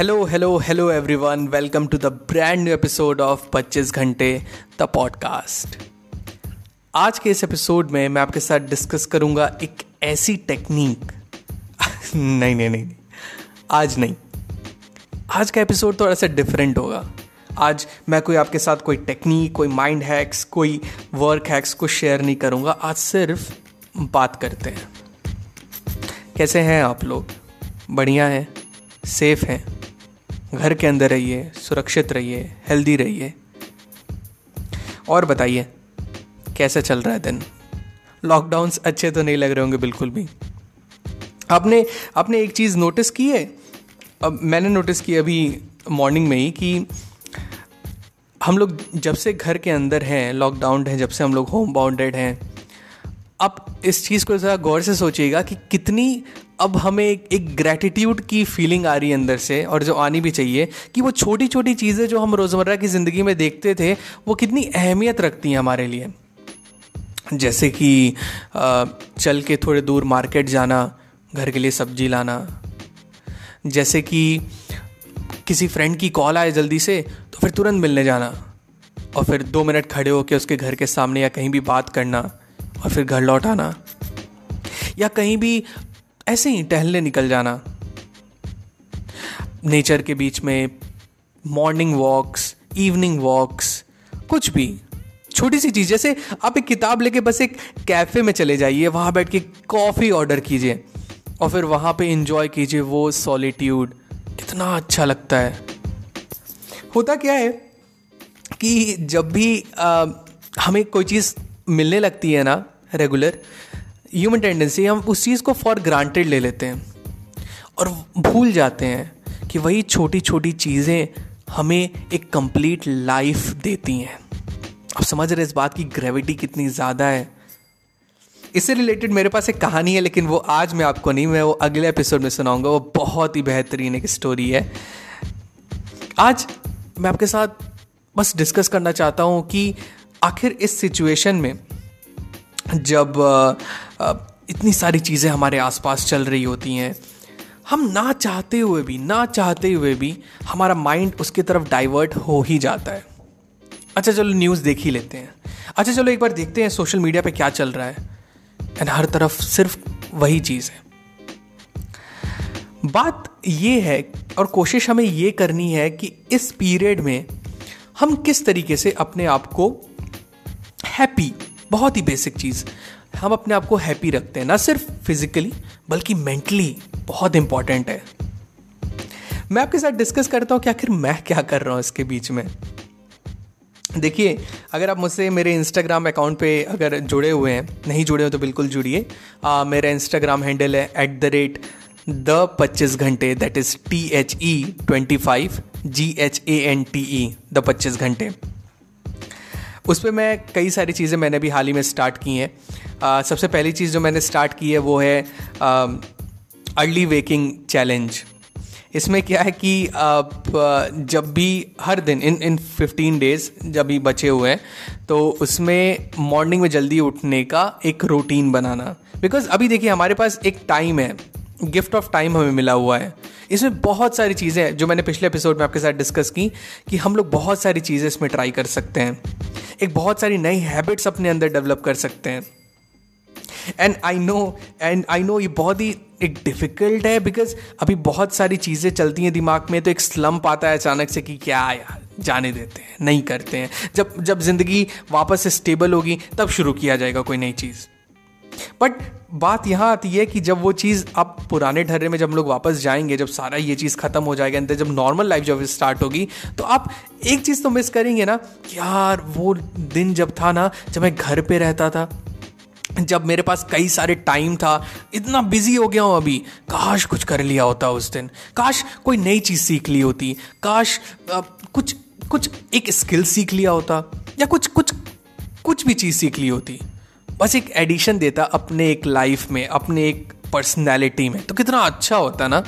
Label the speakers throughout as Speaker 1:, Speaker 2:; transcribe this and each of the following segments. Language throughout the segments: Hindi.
Speaker 1: hello hello hello everyone welcome to the brand new episode of 25 घंटे द पॉडकास्ट आज के इस एपिसोड में मैं आपके साथ डिस्कस करूँगा एक ऐसी टेक्निक नहीं नहीं नहीं आज नहीं। आज का एपिसोड थोड़ा सा डिफरेंट होगा। आज मैं कोई आपके साथ कोई टेक्निक कोई माइंड हैक्स कोई वर्क हैक्स को शेयर नहीं करूँगा। आज सिर्फ़ बात करते हैं। कैसे हैं आप लोग? बढ़िया हैं? सेफ़ हैं? घर के अंदर रहिए, सुरक्षित रहिए हेल्दी रहिए। और बताइए, कैसे चल रहा है दिन? लॉकडाउन्स अच्छे तो नहीं लग रहे होंगे बिल्कुल भी। आपने आपने एक चीज़ नोटिस की है? अब मैंने नोटिस की अभी मॉर्निंग में ही कि हम लोग जब से घर के अंदर हैं लॉकडाउन है, जब से हम लोग होम बाउंडेड हैं आप इस चीज़ को ज़रा गौर से सोचिएगा कि कितनी अब हमें एक, एक ग्रैटिट्यूड की फीलिंग आ रही है अंदर से और जो आनी भी चाहिए कि वो छोटी छोटी चीज़ें जो हम रोज़मर्रा की ज़िंदगी में देखते थे वो कितनी अहमियत रखती हैं हमारे लिए। जैसे कि चल के थोड़े दूर मार्केट जाना घर के लिए सब्ज़ी लाना। जैसे कि किसी फ्रेंड की कॉल आए जल्दी से तो फिर तुरंत मिलने जाना और फिर दो मिनट खड़े होकर उसके घर के सामने या कहीं भी बात करना और फिर घर लौट आना। या कहीं भी ऐसे ही टहलने निकल जाना। नेचर के बीच में मॉर्निंग वॉक्स इवनिंग वॉक्स कुछ भी। छोटी सी चीज़ जैसे आप एक किताब लेके बस एक कैफ़े में चले जाइए वहाँ बैठ के कॉफ़ी ऑर्डर कीजिए और फिर वहाँ पे इंजॉय कीजिए वो सॉलिट्यूड कितना अच्छा लगता है। होता क्या है कि जब भी आ, हमें कोई चीज़ मिलने लगती है ना रेगुलर ह्यूमन टेंडेंसी हम उस चीज़ को फॉर ग्रांटेड ले लेते हैं और भूल जाते हैं कि वही छोटी छोटी चीज़ें हमें एक कंप्लीट लाइफ देती हैं। आप समझ रहे इस बात की ग्रेविटी कितनी ज़्यादा है? इससे रिलेटेड मेरे पास एक कहानी है, लेकिन वो आज मैं आपको नहीं, मैं वो अगले एपिसोड में सुनाऊँगा। वो बहुत ही बेहतरीन एक स्टोरी है। आज मैं आपके साथ बस डिस्कस करना चाहता हूँ कि आखिर इस सिचुएशन में जब इतनी सारी चीज़ें हमारे आसपास चल रही होती हैं। हम ना चाहते हुए भी, ना चाहते हुए भी हमारा माइंड उसकी तरफ़ डाइवर्ट हो ही जाता है। अच्छा चलो न्यूज़ देख ही लेते हैं। अच्छा चलो एक बार देखते हैं सोशल मीडिया पे क्या चल रहा है। एंड हर तरफ़ सिर्फ़ वही चीज़ है। बात ये है और कोशिश हमें ये करनी है कि इस पीरियड में हम किस तरीके से अपने आप को हैप्पी बहुत ही बेसिक चीज़। हम अपने आप को हैप्पी रखते हैं, ना सिर्फ़ फिजिकली बल्कि मेंटली बहुत इंपॉर्टेंट है। मैं आपके साथ डिस्कस करता हूँ कि आखिर मैं क्या कर रहा हूँ इसके बीच में। देखिए, अगर आप मुझसे मेरे इंस्टाग्राम अकाउंट पे अगर जुड़े हुए हैं, नहीं जुड़े हो तो बिल्कुल जुड़िए। मेरा इंस्टाग्राम हैंडल है at the rate the Pachchis Ghante that is T H E twenty five G H A N T E the Pachchis Ghante. उस पर मैं कई सारी चीज़ें मैंने भी हाल ही में स्टार्ट की हैं। सबसे पहली चीज़ जो मैंने स्टार्ट की है वो है अर्ली वेकिंग चैलेंज इसमें क्या है कि आप जब भी हर दिन, इन इन फिफ्टीन डेज़ जब भी बचे हुए हैं तो उसमें मॉर्निंग में जल्दी उठने का एक रूटीन बनाना। बिकॉज़ अभी देखिए, हमारे पास एक टाइम है। गिफ्ट ऑफ़ टाइम हमें मिला हुआ है। इसमें बहुत सारी चीज़ें हैं जो मैंने पिछले एपिसोड में आपके साथ डिस्कस की कि हम लोग बहुत सारी चीज़ें इसमें ट्राई कर सकते हैं। एक बहुत सारी नई हैबिट्स अपने अंदर डेवलप कर सकते हैं। And I know and I know ये बहुत ही एक डिफ़िकल्ट है बिकॉज़ अभी बहुत सारी चीज़ें चलती हैं दिमाग में तो एक स्लम्प आता है अचानक से कि क्या यार, जाने देते हैं, नहीं करते हैं। जब जब ज़िंदगी वापस से स्टेबल होगी, तब शुरू किया जाएगा कोई नई चीज़। बट बात यहाँ आती है कि जब वो चीज़ आप पुराने ढर्रे में जब हम लोग वापस जाएँगे जब सारा ये चीज़ ख़त्म हो जाएगा अंदर जब नॉर्मल लाइफ जब स्टार्ट होगी तो आप एक चीज़ तो मिस करेंगे ना यार वो दिन जब था ना जब मैं घर पे रहता था जब मेरे पास कई सारे टाइम था इतना बिज़ी हो गया हूँ अभी। काश कुछ कर लिया होता उस दिन। काश कोई नई चीज़ सीख ली होती। काश आ, कुछ कुछ एक स्किल सीख लिया होता या कुछ कुछ कुछ भी चीज़ सीख ली होती। बस एक एडिशन देता अपने एक लाइफ में, अपने एक पर्सनैलिटी में। तो कितना अच्छा होता ना।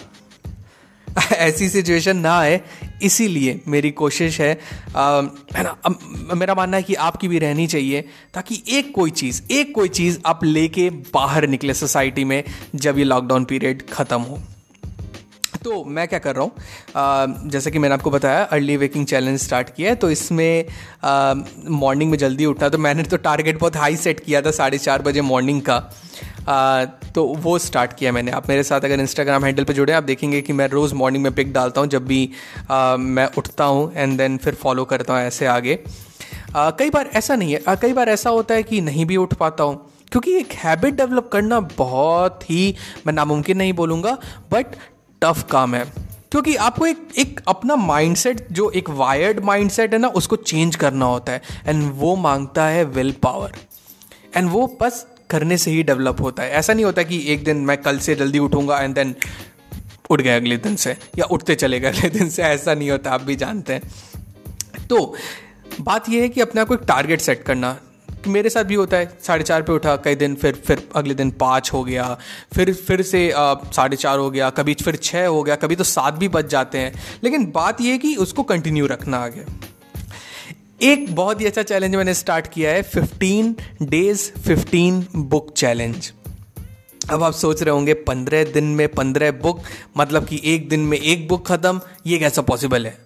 Speaker 1: ऐसी सिचुएशन ना आए, इसीलिए मेरी कोशिश है ना मेरा मानना है कि आपकी भी रहनी चाहिए, ताकि एक कोई चीज़, एक कोई चीज़ आप लेके बाहर निकले सोसाइटी में, जब ये लॉकडाउन पीरियड ख़त्म हो। तो मैं क्या कर रहा हूँ? जैसे कि मैंने आपको बताया अर्ली वेकिंग चैलेंज स्टार्ट किया है तो इसमें मॉर्निंग में जल्दी उठा तो मैंने तो टारगेट बहुत हाई सेट किया था साढ़े चार बजे मॉर्निंग का। आ, तो वो स्टार्ट किया मैंने। आप मेरे साथ अगर इंस्टाग्राम हैंडल पे जुड़े आप देखेंगे कि मैं रोज़ मॉर्निंग में पिक डालता हूँ जब भी आ, मैं उठता हूँ एंड देन फिर फॉलो करता हूँ ऐसे आगे। आ, कई बार ऐसा नहीं है। कई बार ऐसा होता है कि नहीं भी उठ पाता हूँ क्योंकि एक हैबिट डेवलप करना बहुत ही मैं नामुमकिन नहीं बोलूँगा बट टफ काम है। क्योंकि आपको एक एक अपना माइंडसेट जो एक वायर्ड माइंडसेट है ना, उसको चेंज करना होता है। एंड वो माँगता है विल पावर एंड वो बस करने से ही डेवलप होता है। ऐसा नहीं होता कि एक दिन मैं कल से जल्दी उठूँगा एंड देन उठ गया अगले दिन से, या उठते चले गए अगले दिन से, ऐसा नहीं होता, आप भी जानते हैं। तो बात यह है कि अपने आप को एक टारगेट सेट करना मेरे साथ भी होता है। साढ़े चार पे उठा, कई दिन फिर फिर अगले दिन पाँच हो गया, फिर फिर से साढ़े चार हो गया, कभी फिर छः हो गया, कभी तो सात भी बच जाते हैं। लेकिन बात यह कि उसको कंटिन्यू रखना आगे। एक बहुत ही अच्छा चैलेंज मैंने स्टार्ट किया है fifteen days fifteen book challenge अब आप सोच रहे होंगे, पंद्रह दिन में पंद्रह बुक मतलब कि एक दिन में एक बुक ख़त्म, ये कैसा पॉसिबल है?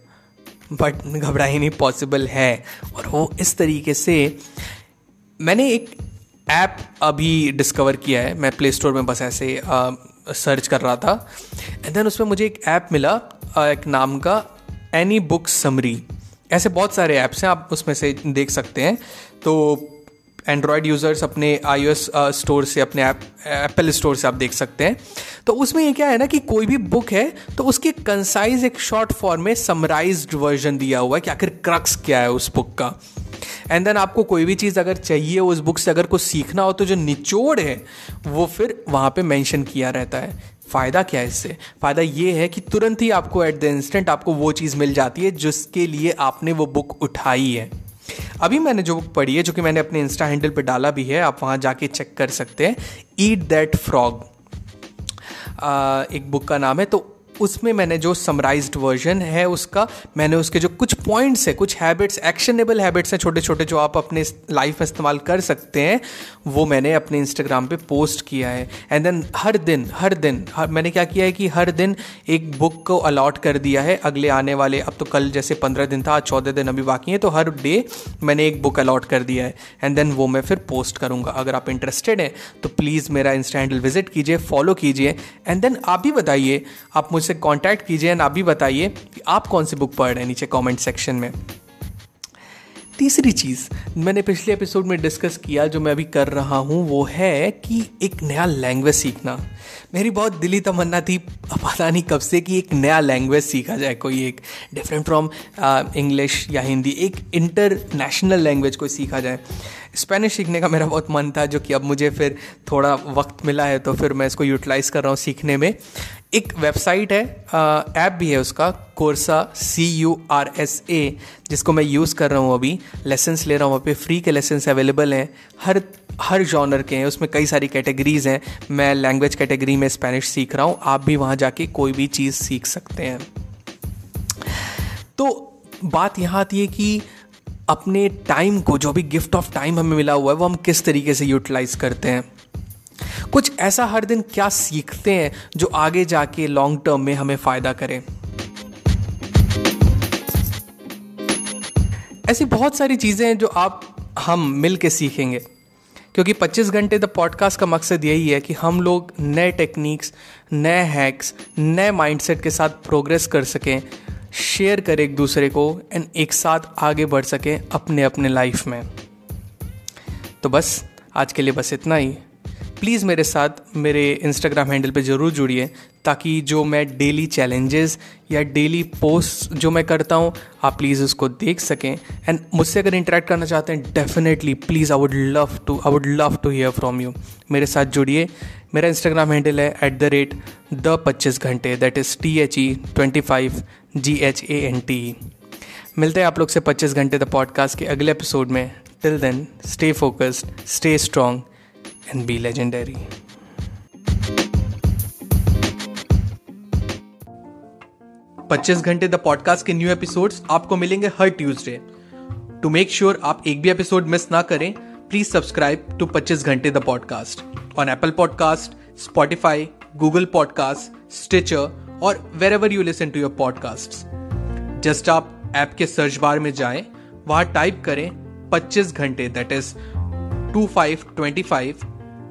Speaker 1: बट घबरा ही नहीं पॉसिबल है। और वो इस तरीके से मैंने एक ऐप अभी डिस्कवर किया है। मैं प्ले स्टोर में बस ऐसे आ, सर्च कर रहा था। एंड देन उसमें मुझे एक ऐप मिला आ, एक नाम का एनी बुक समरी ऐसे बहुत सारे ऐप्स हैं आप उसमें से देख सकते हैं। तो एंड्रॉयड यूज़र्स अपने आई स्टोर से अपने ऐप एप्पल स्टोर से आप देख सकते हैं। तो उसमें ये क्या है ना कि कोई भी बुक है तो उसके कंसाइज एक शॉर्ट फॉर्म में समराइज वर्जन दिया हुआ है कि आखिर क्रक्स क्या है उस बुक का। एंड देन आपको कोई भी चीज़ अगर चाहिए, उस बुक से अगर कुछ सीखना हो तो जो निचोड़ है, वो फिर वहाँ पे मेंशन किया रहता है। फ़ायदा क्या है इससे? फ़ायदा ये है कि तुरंत ही आपको एट द इंस्टेंट आपको वो चीज़ मिल जाती है, जिसके लिए आपने वो बुक उठाई है। अभी मैंने जो बुक पढ़ी है, जो कि मैंने अपने इंस्टा हैंडल पर डाला भी है, आप वहाँ जाके चेक कर सकते हैं। ईट दैट फ्रॉग एक बुक का नाम है तो उसमें मैंने जो समराइज्ड वर्जन है, उसका मैंने उसके जो कुछ पॉइंट्स है, कुछ हैबिट्स एक्शनेबल हैबिट्स हैं छोटे छोटे जो आप अपने लाइफ में इस्तेमाल कर सकते हैं, वो मैंने अपने इंस्टाग्राम पे पोस्ट किया है। एंड देन हर दिन हर दिन, हर, मैंने क्या किया है कि हर दिन एक बुक को अलॉट कर दिया है, अगले आने वाले, अब तो कल जैसे पंद्रह दिन था चौदह दिन अभी बाकी है तो हर डे मैंने एक बुक अलॉट कर दिया है। एंड देन वो मैं फिर पोस्ट करूँगा। अगर आप इंटरेस्टेड हैं तो प्लीज़ मेरा इंस्टा हैंडल विज़िट कीजिए फॉलो कीजिए। एंड देन आप भी बताइए, आप मुझसे मुझसे कांटेक्ट कीजिए एंड आप भी बताइए कि आप कौन सी बुक पढ़ रहे हैं नीचे कमेंट सेक्शन में। तीसरी चीज़ मैंने पिछले एपिसोड में डिस्कस किया, जो मैं अभी कर रहा हूँ, वो है कि एक नया लैंग्वेज सीखना। मेरी बहुत दिली तमन्ना थी पता नहीं कब से कि एक नया लैंग्वेज सीखा जाए, कोई एक डिफरेंट फ्रॉम इंग्लिश या हिंदी एक इंटरनेशनल लैंग्वेज कोई सीखा जाए। स्पेनिश सीखने का मेरा बहुत मन था, जो कि अब मुझे फिर थोड़ा वक्त मिला है तो फिर मैं इसको यूटिलाइज़ कर रहा हूँ सीखने में। एक वेबसाइट है ऐप भी है उसका, कोर्सा C U R S A जिसको मैं यूज़ कर रहा हूँ अभी लेसन्स ले रहा हूँ वहाँ पे फ्री के लेसन्स अवेलेबल हैं, हर हर जॉनर के हैं, उसमें कई सारी कैटेगरीज हैं, मैं लैंग्वेज कैटेगरी में स्पेनिश सीख रहा हूँ, आप भी वहाँ जाके कोई भी चीज़ सीख सकते हैं। तो बात यहाँ आती है कि अपने टाइम को, जो भी गिफ्ट ऑफ़ टाइम हमें मिला हुआ है, वो हम किस तरीके से यूटिलाइज करते हैं? कुछ ऐसा हर दिन क्या सीखते हैं जो आगे जाके लॉन्ग टर्म में हमें फ़ायदा करें? ऐसी बहुत सारी चीज़ें हैं जो आप, हम मिल के सीखेंगे। क्योंकि 25 घंटे द पॉडकास्ट का मकसद यही है कि हम लोग नए टेक्निक्स नए हैक्स नए माइंडसेट के साथ प्रोग्रेस कर सकें शेयर करें एक दूसरे को एंड एक साथ आगे बढ़ सकें अपने अपने लाइफ में। तो बस, आज के लिए बस इतना ही। प्लीज़ मेरे साथ मेरे इंस्टाग्राम हैंडल पे ज़रूर जुड़िए, ताकि जो मैं डेली चैलेंजेस या डेली पोस्ट जो मैं करता हूँ, आप प्लीज़ उसको देख सकें। एंड मुझसे अगर इंटरेक्ट करना चाहते हैं definitely please I would love to I would love to hear from you मेरे साथ जुड़िए। मेरा इंस्टाग्राम हैंडल है at the rate the Pachchis Ghante that is T H E twenty five G H A N T E मिलते हैं आप लोग से पच्चीस घंटे द पॉडकास्ट के अगले एपिसोड में। Till then stay focused stay strong and be legendary Pachchis Ghante the podcast के न्यू एपिसोड्स आपको मिलेंगे हर ट्यूसडे। टू मेक श्योर आप एक भी एपिसोड मिस ना करें please subscribe to Pachchis Ghante the podcast on Apple podcast Spotify Google podcast Stitcher और wherever you listen to your podcast just आप ऐप के सर्च बार में जाएँ, वहाँ टाइप करें 25 Ghante that is two five twenty five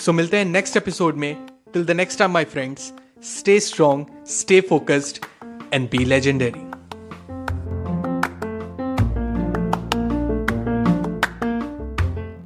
Speaker 1: So मिलते हैं नेक्स्ट एपिसोड में till the next time my friends stay strong stay focused and be legendary.